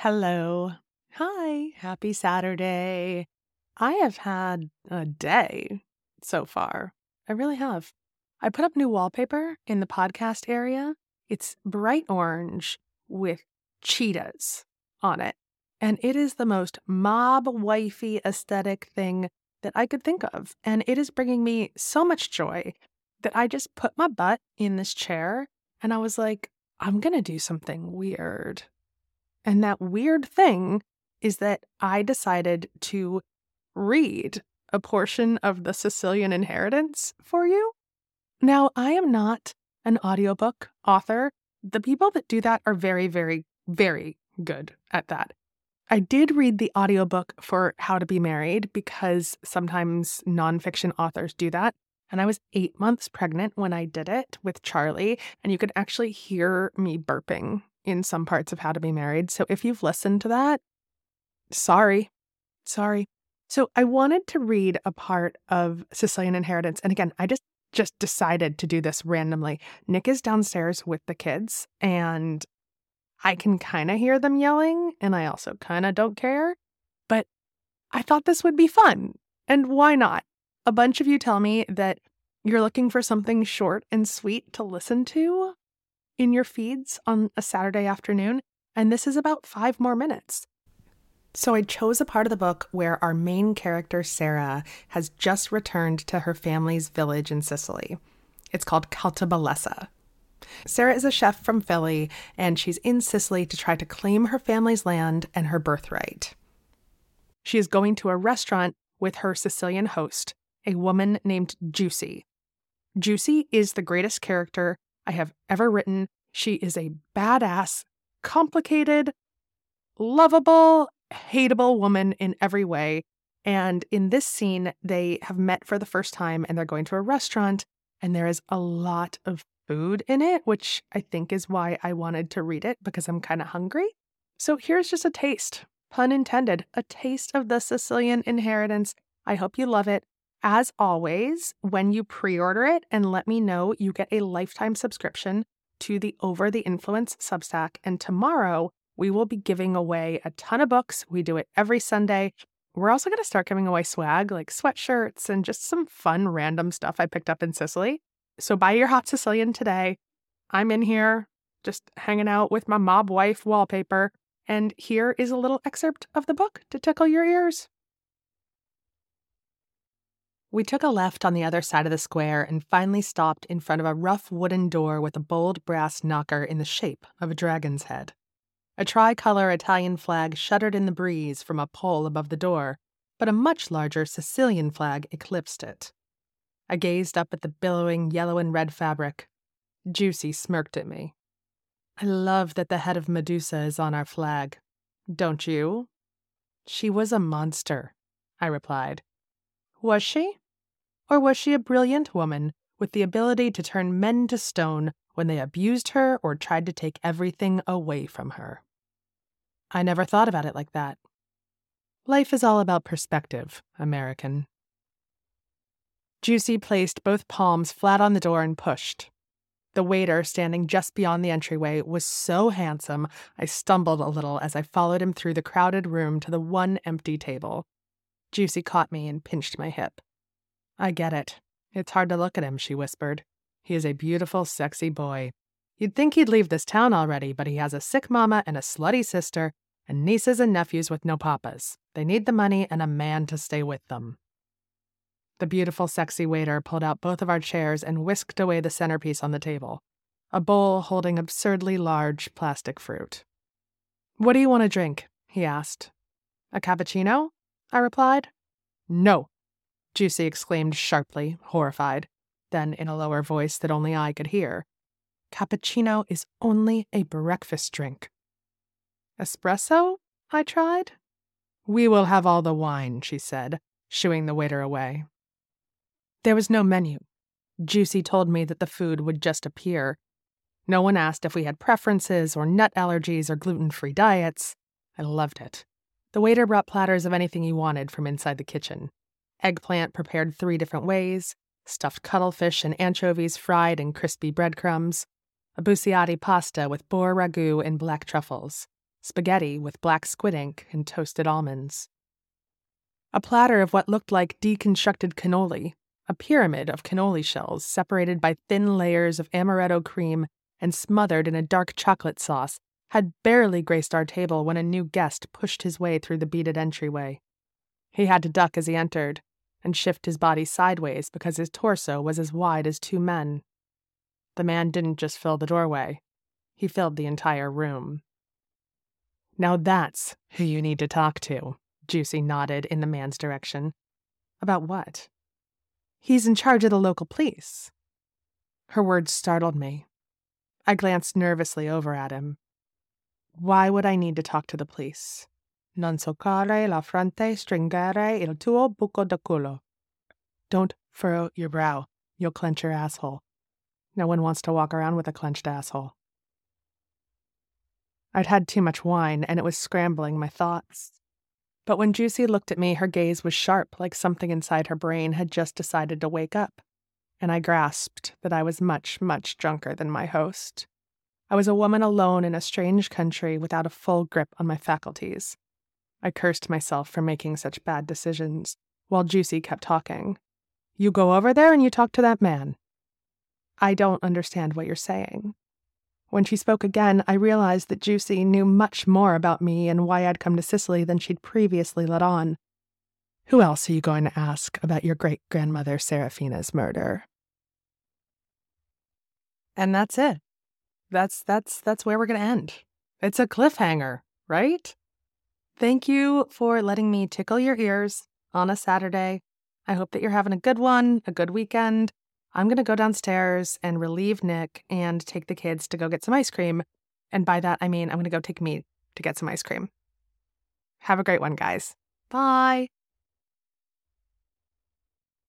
Hello. Hi. Happy Saturday. I have had a day so far. I really have. I put up new wallpaper in the podcast area. It's bright orange with cheetahs on it. And it is the most mob wifey aesthetic thing that I could think of. And it is bringing me so much joy that I just put my butt in this chair and I was like, I'm going to do something weird. And that weird thing is that I decided to read a portion of the Sicilian Inheritance for you. Now, I am not an audiobook author. The people that do that are very, very, very good at that. I did read the audiobook for How to Be Married because sometimes nonfiction authors do that. And I was eight months pregnant when I did it with Charlie, and you could actually hear me burping in some parts of How to Be Married. So if you've listened to that, sorry. Sorry. So I wanted to read a part of Sicilian Inheritance. And again, I just just decided to do this randomly. Nick is downstairs with the kids and I can kind of hear them yelling and I also kind of don't care, but I thought this would be fun. And why not? A bunch of you tell me that you're looking for something short and sweet to listen to in your feeds on a Saturday afternoon, and this is about five more minutes. So I chose a part of the book where our main character, Sarah, has just returned to her family's village in Sicily. It's called Caltabellesa. Sarah is a chef from Philly, and she's in Sicily to try to claim her family's land and her birthright. She is going to a restaurant with her Sicilian host, a woman named Giusy. Giusy is the greatest character I have ever written. She is a badass, complicated, lovable, hateable woman in every way. And in this scene, they have met for the first time and they're going to a restaurant, and there is a lot of food in it, which I think is why I wanted to read it because I'm kind of hungry. So here's just a taste, pun intended, a taste of the Sicilian inheritance. I hope you love it. As always, when you pre order it and let me know, you get a lifetime subscription to the Over the Influence Substack. And tomorrow, we will be giving away a ton of books. We do it every Sunday. We're also going to start giving away swag like sweatshirts and just some fun random stuff I picked up in Sicily. So buy your hot Sicilian today. I'm in here just hanging out with my mob wife wallpaper. And here is a little excerpt of the book to tickle your ears. We took a left on the other side of the square and finally stopped in front of a rough wooden door with a bold brass knocker in the shape of a dragon's head. A tricolor Italian flag shuddered in the breeze from a pole above the door, but a much larger Sicilian flag eclipsed it. I gazed up at the billowing yellow and red fabric. Giusy smirked at me. I love that the head of Medusa is on our flag. Don't you? She was a monster, I replied. Was she? Or was she a brilliant woman with the ability to turn men to stone when they abused her or tried to take everything away from her? I never thought about it like that. Life is all about perspective, American. Giusy placed both palms flat on the door and pushed. The waiter, standing just beyond the entryway, was so handsome I stumbled a little as I followed him through the crowded room to the one empty table. Giusy caught me and pinched my hip. I get it. It's hard to look at him, she whispered. He is a beautiful, sexy boy. You'd think he'd leave this town already, but he has a sick mama and a slutty sister, and nieces and nephews with no papas. They need the money and a man to stay with them. The beautiful, sexy waiter pulled out both of our chairs and whisked away the centerpiece on the table a bowl holding absurdly large plastic fruit. What do you want to drink? he asked. A cappuccino? I replied. No, Giusy exclaimed sharply, horrified. Then, in a lower voice that only I could hear, Cappuccino is only a breakfast drink. Espresso? I tried. We will have all the wine, she said, shooing the waiter away. There was no menu. Giusy told me that the food would just appear. No one asked if we had preferences or nut allergies or gluten free diets. I loved it. The waiter brought platters of anything you wanted from inside the kitchen eggplant prepared three different ways, stuffed cuttlefish and anchovies fried in crispy breadcrumbs, a bucciati pasta with boar ragu and black truffles, spaghetti with black squid ink and toasted almonds. A platter of what looked like deconstructed cannoli, a pyramid of cannoli shells separated by thin layers of amaretto cream and smothered in a dark chocolate sauce, had barely graced our table when a new guest pushed his way through the beaded entryway. He had to duck as he entered and shift his body sideways because his torso was as wide as two men. The man didn't just fill the doorway, he filled the entire room. Now that's who you need to talk to, Giusy nodded in the man's direction. About what? He's in charge of the local police. Her words startled me. I glanced nervously over at him. Why would I need to talk to the police? Non soccare la fronte stringere il tuo buco da culo. Don't furrow your brow. You'll clench your asshole. No one wants to walk around with a clenched asshole. I'd had too much wine and it was scrambling my thoughts. But when Giusy looked at me, her gaze was sharp, like something inside her brain had just decided to wake up. And I grasped that I was much, much drunker than my host. I was a woman alone in a strange country without a full grip on my faculties. I cursed myself for making such bad decisions, while Giusy kept talking. You go over there and you talk to that man. I don't understand what you're saying. When she spoke again, I realized that Giusy knew much more about me and why I'd come to Sicily than she'd previously let on. Who else are you going to ask about your great grandmother Serafina's murder? And that's it. That's that's that's where we're going to end. It's a cliffhanger, right? Thank you for letting me tickle your ears on a Saturday. I hope that you're having a good one, a good weekend. I'm going to go downstairs and relieve Nick and take the kids to go get some ice cream. And by that, I mean I'm going to go take me to get some ice cream. Have a great one, guys. Bye.